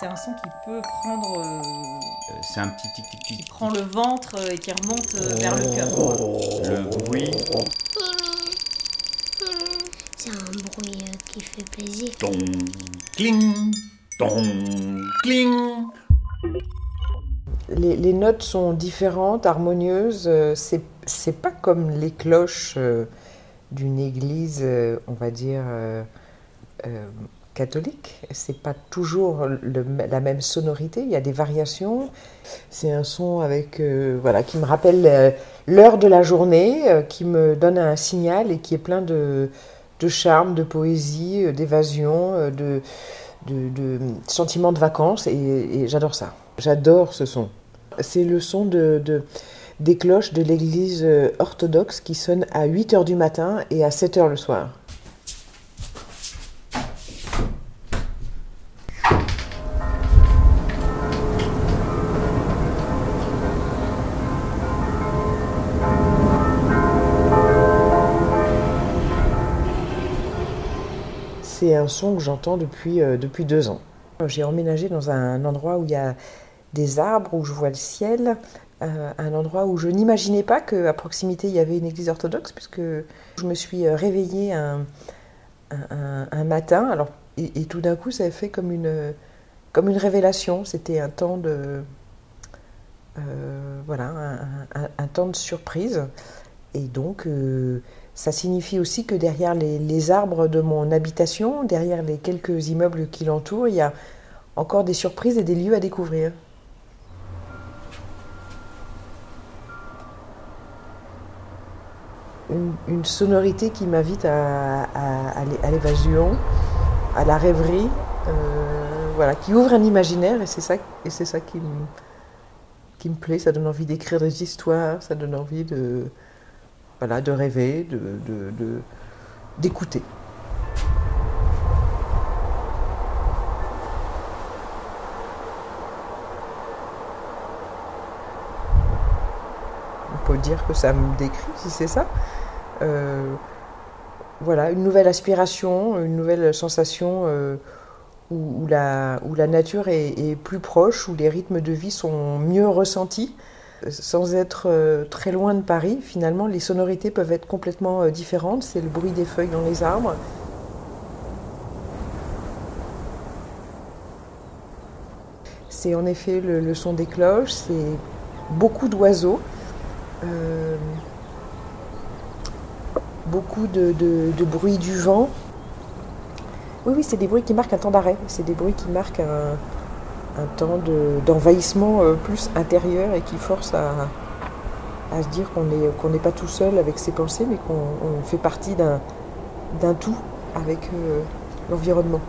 C'est un son qui peut prendre. euh, Euh, C'est un petit tic tic tic. qui prend le ventre euh, et qui remonte euh, vers le cœur. Le bruit. C'est un bruit euh, qui fait plaisir. Ton, cling, ton, cling. Les, les notes sont différentes, harmonieuses. C'est, c'est pas comme les cloches d'une église, on va dire, euh, euh, catholique. C'est pas toujours la même sonorité, il y a des variations. C'est un son avec, euh, voilà, qui me rappelle euh, l'heure de la journée, euh, qui me donne un signal et qui est plein de, de charme, de poésie, d'évasion, de, de, de sentiments de vacances. Et, j'adore ça. J'adore ce son. C'est le son de, de- des cloches de l'église orthodoxe qui sonnent à 8 h du matin et à 7 h le soir. C'est un son que j'entends depuis, euh, depuis deux ans. J'ai emménagé dans un endroit où il y a des arbres, où je vois le ciel, euh, un endroit où je n'imaginais pas qu'à proximité il y avait une église orthodoxe, puisque je me suis euh, réveillée un, un- matin, alors, et, tout d'un coup ça a fait comme une, comme une révélation. C'était un temps de. voilà, un temps de surprise. Et donc, euh, ça signifie aussi que derrière les, arbres de mon habitation, derrière les quelques immeubles qui l'entourent, il y a encore des surprises et des lieux à découvrir. Une, sonorité qui m'invite à l'évasion, à la rêverie, euh, voilà, qui ouvre un imaginaire et c'est ça, et c'est ça qui me, qui me plaît. Ça donne envie d'écrire des histoires, ça donne envie de, voilà, de rêver, d'écouter. On peut dire que ça me décrit, si c'est ça. Euh, voilà, une nouvelle aspiration, une nouvelle sensation euh, où, la, nature est plus proche, où les rythmes de vie sont mieux ressentis. Sans être euh, très loin de Paris, finalement, les sonorités peuvent être complètement euh, différentes. C'est le bruit des feuilles dans les arbres. C'est en effet le, son des cloches, c'est beaucoup d'oiseaux, euh, beaucoup de, de- de bruit du vent. Oui, oui, c'est des bruits qui marquent un temps d'arrêt, c'est des bruits qui marquent un, un temps de- d'envahissement euh, plus intérieur et qui force à, se dire qu'on n'est pas tout seul avec ses pensées, mais qu'on on fait partie d'un tout avec euh, l'environnement.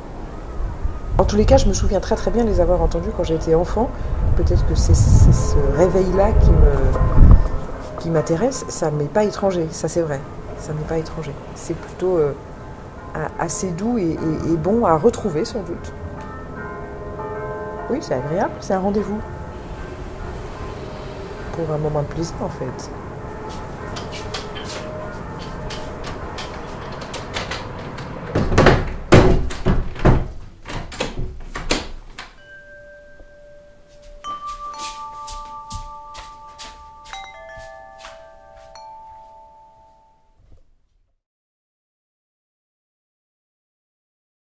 En tous les cas, je me souviens très très bien les avoir entendus quand j'étais enfant. Peut-être que c'est ce réveil-là qui me qui m'intéresse. Ça m'est pas étranger, ça c'est vrai. Ça m'est pas étranger. C'est plutôt euh, assez doux et bon à retrouver sans doute. Oui, c'est agréable, c'est un rendez-vous. Pour un moment de plaisir en fait.